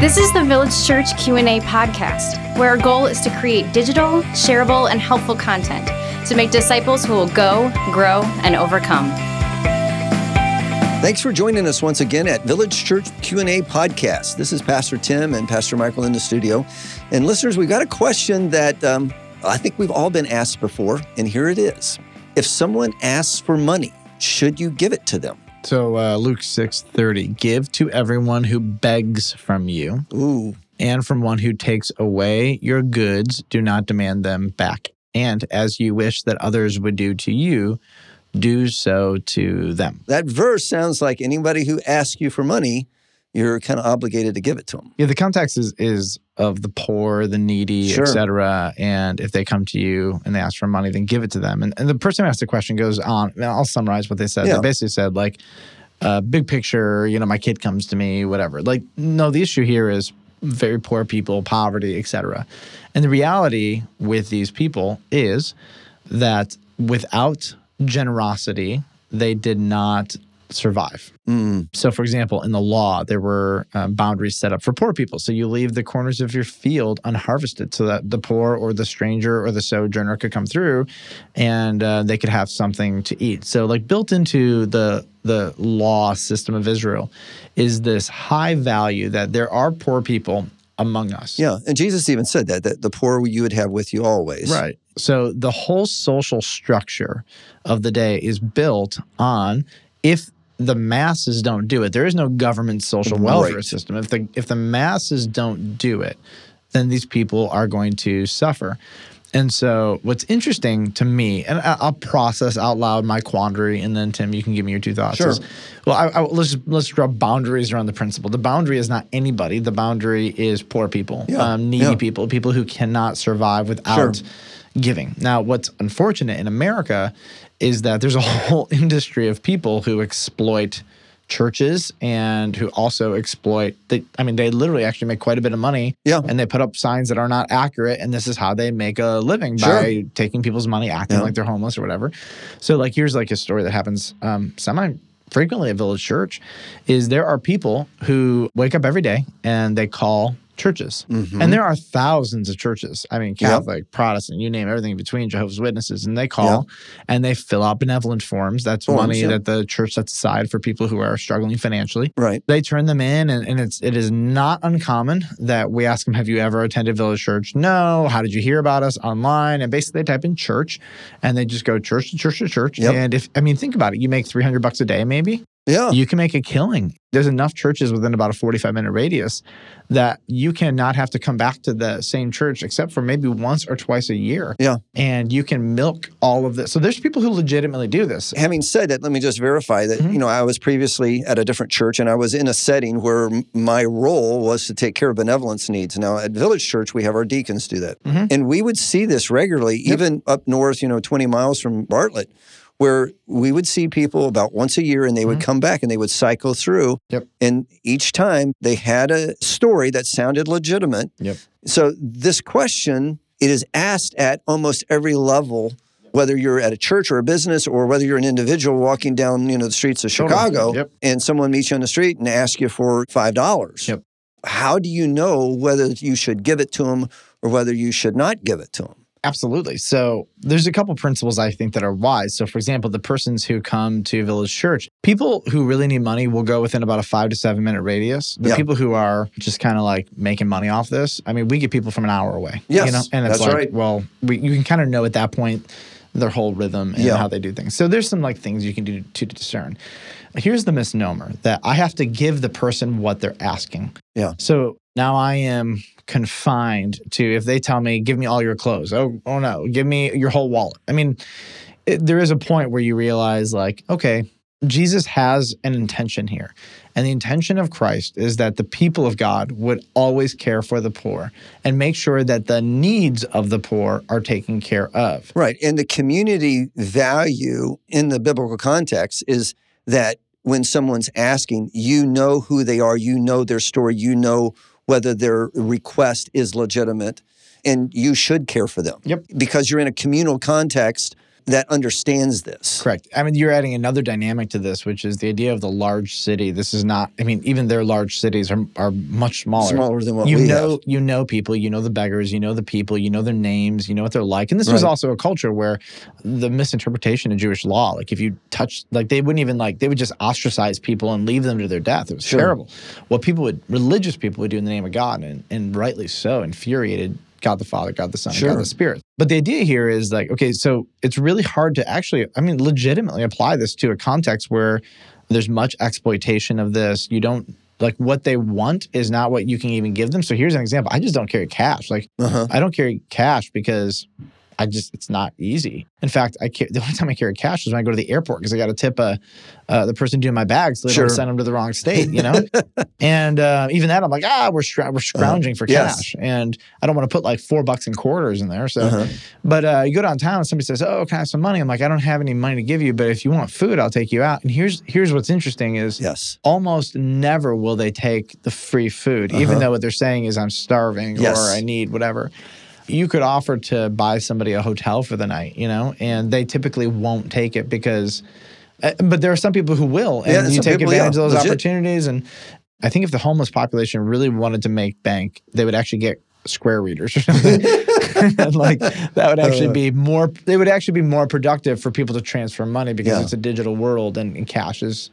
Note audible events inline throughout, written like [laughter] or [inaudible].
This is the Village Church Q&A podcast, where our goal is to create digital, shareable, and helpful content to make disciples who will go, grow, and overcome. Thanks for joining us once again at Village Church Q&A podcast. This is Pastor Tim and Pastor Michael in the studio. And listeners, we've got a question that um, I think we've all been asked before, and here it is. If someone asks for money, should you give it to them? So uh, Luke six thirty, give to everyone who begs from you, Ooh, and from one who takes away your goods, do not demand them back. And as you wish that others would do to you, do so to them. that verse sounds like anybody who asks you for money, you're kind of obligated to give it to them. Yeah, the context is is of the poor, the needy, Sure. etc. And if they come to you and they ask for money, then give it to them. And, and the person who asked the question goes on. and I'll summarize what they said. Yeah. They basically said like, uh, big picture. You know, my kid comes to me, whatever. Like, no, the issue here is very poor people, poverty, etc. And the reality with these people is that without generosity, they did not survive. Mm, So, for example, in the law, there were um, boundaries set up for poor people. So, you leave the corners of your field unharvested so that the poor or the stranger or the sojourner could come through and uh, they could have something to eat. So, like built into the the law system of Israel is this high value that there are poor people among us. yeah, and Jesus even said that, that the poor you would have with you always. Right. So the whole social structure of the day is built on if the masses don't do it, there is no government social welfare Right. system. If the if the masses don't do it, then these people are going to suffer. And so, what's interesting to me, and I'll process out loud my quandary, and then Tim, you can give me your two thoughts. Sure. is- well, I, I, let's let's draw boundaries around the principle. The boundary is not anybody. The boundary is poor people, Yeah, um, needy yeah. people, people who cannot survive without giving. Now, what's unfortunate in America is that there's a [laughs] whole industry of people who exploit churches and who also exploit the I mean they literally actually make quite a bit of money Yeah. and they put up signs that are not accurate and this is how they make a living Sure. by taking people's money acting Yeah. like they're homeless or whatever. So like here's like a story that happens um semi frequently at Village Church is there are people who wake up every day and they call churches. Mhm. And there are thousands of churches. I mean, Yep. Catholic, Protestant, you name everything in between, Jehovah's Witnesses, and they call and they fill out benevolent forms. That's Forms, money yeah. that the church sets aside for people who are struggling financially. Right. They turn them in, and, and it's it is not uncommon that we ask them, "Have you ever attended Village Church?" No. How did you hear about us online? And basically, they type in church, and they just go church to church to church. Yep. And if I mean, think about it, you make three hundred bucks a day, maybe Yeah. you can make a killing. There's enough churches within about a 45 minute radius that you cannot have to come back to the same church except for maybe once or twice a year. Yeah. And you can milk all of this. So there's people who legitimately do this. Having said that, let me just verify that, Mhm. you know, I was previously at a different church and I was in a setting where my role was to take care of benevolence needs. Now, at Village Church, we have our deacons do that. Mhm. And we would see this regularly, even up north, you know, 20 miles from Bartlett, where we would see people about once a year and they would mm-hmm. come back and they would cycle through. Yep. And each time they had a story that sounded legitimate. Yep. So this question, it is asked at almost every level, whether you're at a church or a business or whether you're an individual walking down, you know, the streets of Totally. Chicago Yep. and someone meets you on the street and asks you for five dollars. Yep. How do you know whether you should give it to them or whether you should not give it to them? Absolutely. So there's a couple principles I think that are wise. So, for example, the persons who come to Village Church, people who really need money will go within about a five to seven minute radius. The Yeah. people who are just kind of like making money off this, I mean, we get people from an hour away. Yes, you know? and it's that's like, right. well, we, you can kind of know at that point their whole rhythm and Yeah. how they do things. So there's some like things you can do to discern. Here's the misnomer that I have to give the person what they're asking. Yeah. So now I am confined to if they tell me, give me all your clothes. Oh, oh no, give me your whole wallet. I mean, it, there is a point where you realize, like, okay, Jesus has an intention here. And the intention of Christ is that the people of God would always care for the poor and make sure that the needs of the poor are taken care of. Right. And the community value in the biblical context is that when someone's asking, you know who they are, you know their story, you know whether their request is legitimate, and you should care for them. Yep. Because you're in a communal context that understands this. Correct. I mean, you're adding another dynamic to this, which is the idea of the large city. This is not. I mean, even their large cities are are much smaller. Smaller than what you we know, have. you know people, you know the beggars, you know the people, you know their names, you know what they're like. And this was also a culture where the misinterpretation of Jewish law, like if you touch, like they wouldn't even like they would just ostracize people and leave them to their death. It was Sure. terrible. What people would, religious people would do in the name of God, and and rightly so, infuriated God the Father, God the Son, Sure. God the Spirit. But the idea here is like, okay, so it's really hard to actually, I mean, legitimately apply this to a context where there's much exploitation of this. You don't like what they want is not what you can even give them. So here's an example. I just don't carry cash. Like Uh-huh. I don't carry cash because I just it's not easy. In fact, I ca- [laughs] the only time I carry cash is when I go to the airport because I got to tip uh, uh, the person doing my bags so they Sure. don't send them to the wrong state. You know, [laughs] and uh, even that I'm like ah we're we're scrounging for Yes. cash, and I don't want to put like four bucks in quarters in there. So, Uh-huh. but uh, you go downtown and somebody says, "Oh, can I have some money?" I'm like, I don't have any money to give you, but if you want food, I'll take you out. And here's here's what's interesting is Yes. almost never will they take the free food, even Uh-huh. though what they're saying is I'm starving Yes. or I need whatever. You could offer to buy somebody a hotel for the night, you know, and they typically won't take it because. uh, But there are some people who will, and Yeah, you take people, advantage yeah, of those legit. opportunities. And I think if the homeless population really wanted to make bank, they would actually get square readers or something. and like that would actually Uh. be more. They would actually be more productive for people to transfer money because Yeah. it's a digital world and, and cash is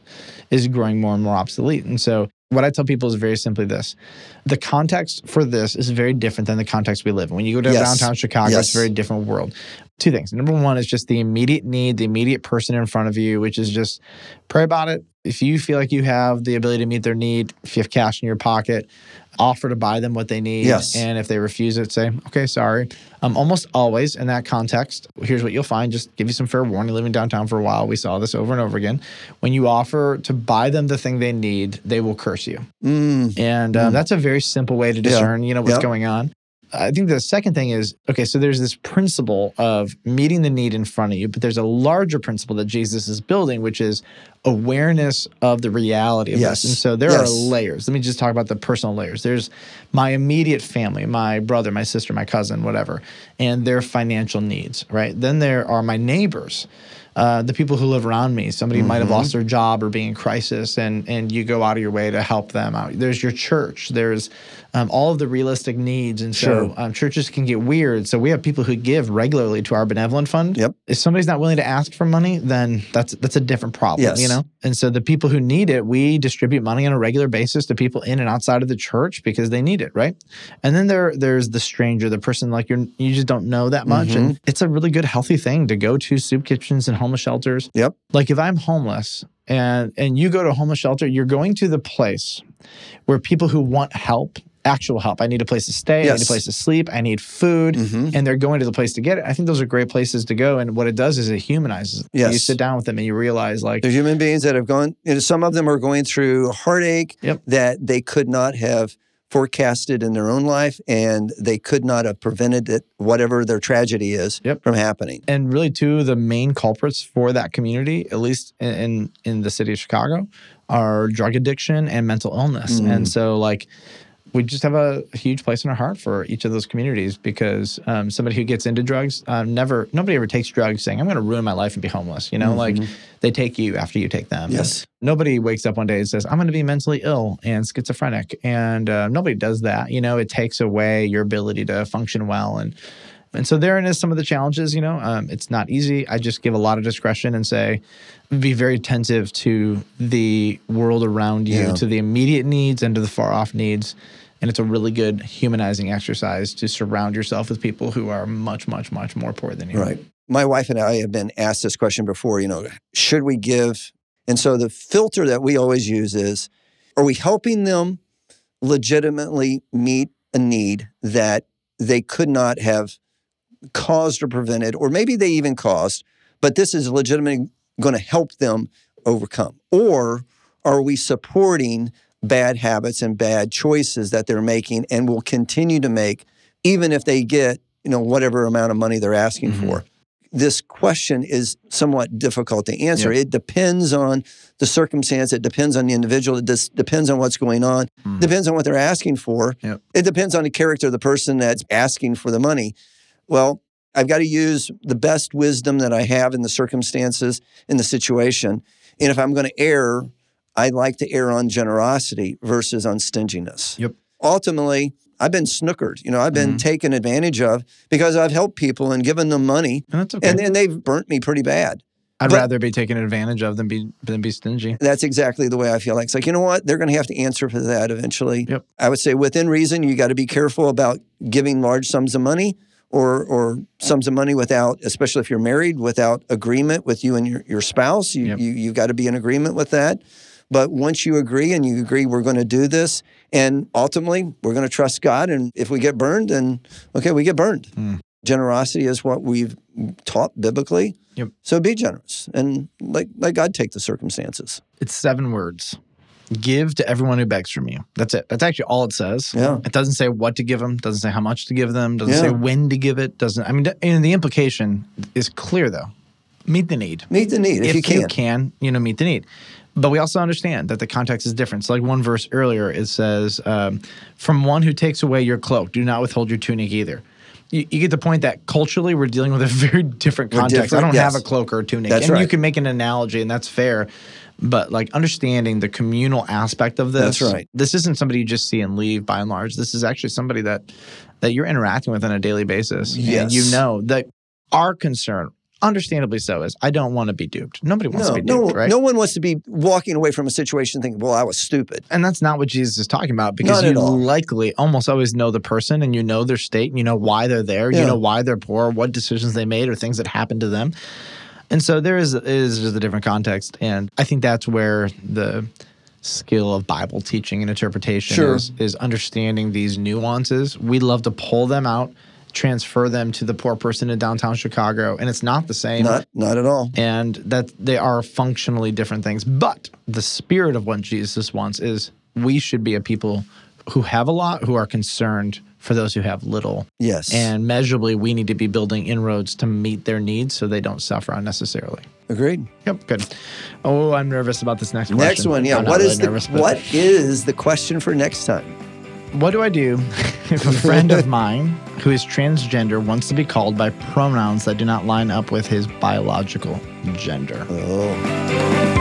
is growing more and more obsolete. And so what I tell people is very simply this. The context for this is very different than the context we live in. When you go to Yes. downtown Chicago, Yes. it's a very different world. Two things. Number one is just the immediate need, the immediate person in front of you, which is just pray about it. If you feel like you have the ability to meet their need, if you have cash in your pocket, offer to buy them what they need. Yes. And if they refuse it, say, okay, sorry. Um, almost always in that context, here's what you'll find. Just give you some fair warning. Living downtown for a while, we saw this over and over again. When you offer to buy them the thing they need, they will curse you. Mm. And um, Mm. that's a very simple way to Yeah. discern, you know, what's Yeah. going on. I think the second thing is okay, so there's this principle of meeting the need in front of you, but there's a larger principle that Jesus is building, which is awareness of the reality of Yes. this. And so there Yes. are layers. Let me just talk about the personal layers. There's my immediate family, my brother, my sister, my cousin, whatever, and their financial needs, right? Then there are my neighbors. Uh, the people who live around me. Somebody might Mm-hmm. have lost their job or being in crisis, and and you go out of your way to help them out. There's your church. There's um, all of the realistic needs, and so Sure. um, churches can get weird. So we have people who give regularly to our benevolent fund. Yep. If somebody's not willing to ask for money, then that's that's a different problem. Yes. You know. And so the people who need it, we distribute money on a regular basis to people in and outside of the church because they need it, right? And then there there's the stranger, the person like you're you just don't know that much, Mm-hmm. and it's a really good healthy thing to go to soup kitchens and homeless shelters. Yep. Like if I'm homeless and and you go to a homeless shelter, you're going to the place where people who want help, actual help. I need a place to stay. I need a place to sleep. I need food, Mhm. and they're going to the place to get it. I think those are great places to go. And what it does is it humanizes. them. You sit down with them and you realize like They're human beings that have gone, you know, some of them are going through heartache Yep. that they could not have forecasted in their own life and they could not have prevented it, whatever their tragedy is, Yep. from happening. and really two of the main culprits for that community, at least in in, in the city of Chicago, are drug addiction and mental illness. Mm. And so like we just have a, huge place in our heart for each of those communities because um, somebody who gets into drugs um, never nobody ever takes drugs saying i'm going to ruin my life and be homeless you know like they take you after you take them Mm-hmm. Yes. nobody wakes up one day and says i'm going to be mentally ill and schizophrenic and uh, nobody does that you know it takes away your ability to function well and and so therein is some of the challenges, you know. Um, it's not easy. I just give a lot of discretion and say, be very attentive to the world around you, Yeah. to the immediate needs and to the far off needs. And it's a really good humanizing exercise to surround yourself with people who are much, much, much more poor than you. Right. My wife and I have been asked this question before, you know, should we give? And so the filter that we always use is are we helping them legitimately meet a need that they could not have caused or prevented, or maybe they even caused, but this is legitimately going to help them overcome? Or are we supporting bad habits and bad choices that they're making and will continue to make, even if they get, you know, whatever amount of money they're asking Mhm. for? This question is somewhat difficult to answer. It depends on the circumstance. It depends on the individual. It just depends on what's going on. Mm. Depends on what they're asking for. Yep. It depends on the character of the person that's asking for the money. Well, I've got to use the best wisdom that I have in the circumstances, in the situation. And if I'm going to err, I like to err on generosity versus on stinginess. Yep. Ultimately, I've been snookered. You know, I've been Mhm. taken advantage of because I've helped people and given them money, And that's okay. and, and they've burnt me pretty bad. I'd but- rather be taken advantage of than be than be stingy. That's exactly the way I feel like. It's like, you know what? They're going to have to answer for that eventually. Yep. I would say within reason, you got to be careful about giving large sums of money or or sums of money without, especially if you're married, without agreement with you and your, your spouse. You, Yep. you, you've got to be in agreement with that. But once you agree and you agree, we're going to do this, and ultimately, we're going to trust God. And if we get burned, then okay, we get burned. Mm. Generosity is what we've taught biblically. Yep. So be generous and let, let God take the circumstances. It's seven words. Give to everyone who begs from you. That's it. That's actually all it says. Yeah. It doesn't say what to give them. Doesn't say how much to give them. Doesn't Yeah. say when to give it. Doesn't. I mean, and the implication is clear though. Meet the need. Meet the need if, you can. you know, meet the need. But we also understand that the context is different. So, like one verse earlier, it says, um, "From one who takes away your cloak, do not withhold your tunic either." You, you get the point that culturally we're dealing with a [laughs] very different context. different, I don't yes. have a cloak or a tunic, That's and you can make an analogy, and that's fair. But like understanding the communal aspect of this, That's right. This isn't somebody you just see and leave. By and large, this is actually somebody that that you're interacting with on a daily basis, and Yes. you know that our concern, understandably so, is I don't want to be duped. Nobody wants No, to be no, duped, right? no one wants to be walking away from a situation thinking, "Well, I was stupid." And that's not what Jesus is talking about because you all. likely almost always know the person and you know their state and you know why they're there. Yeah. You know why they're poor, what decisions they made, or things that happened to them. And so there is is just a different context. And I think that's where the skill of Bible teaching and interpretation Sure. is, is understanding these nuances. We love to pull them out, transfer them to the poor person in downtown Chicago, and it's not the same Not, not at all. and that they are functionally different things. But the spirit of what Jesus wants is we should be a people who have a lot, who are concerned for those who have little. Yes, And measurably, we need to be building inroads to meet their needs so they don't suffer unnecessarily. agreed. Yep, good. Oh, I'm nervous about this next question. Next one, yeah. What really is the nervous, what is the question for next time? What do I do [laughs] if a friend of mine who is transgender wants to be called by pronouns that do not line up with his biological gender? Oh,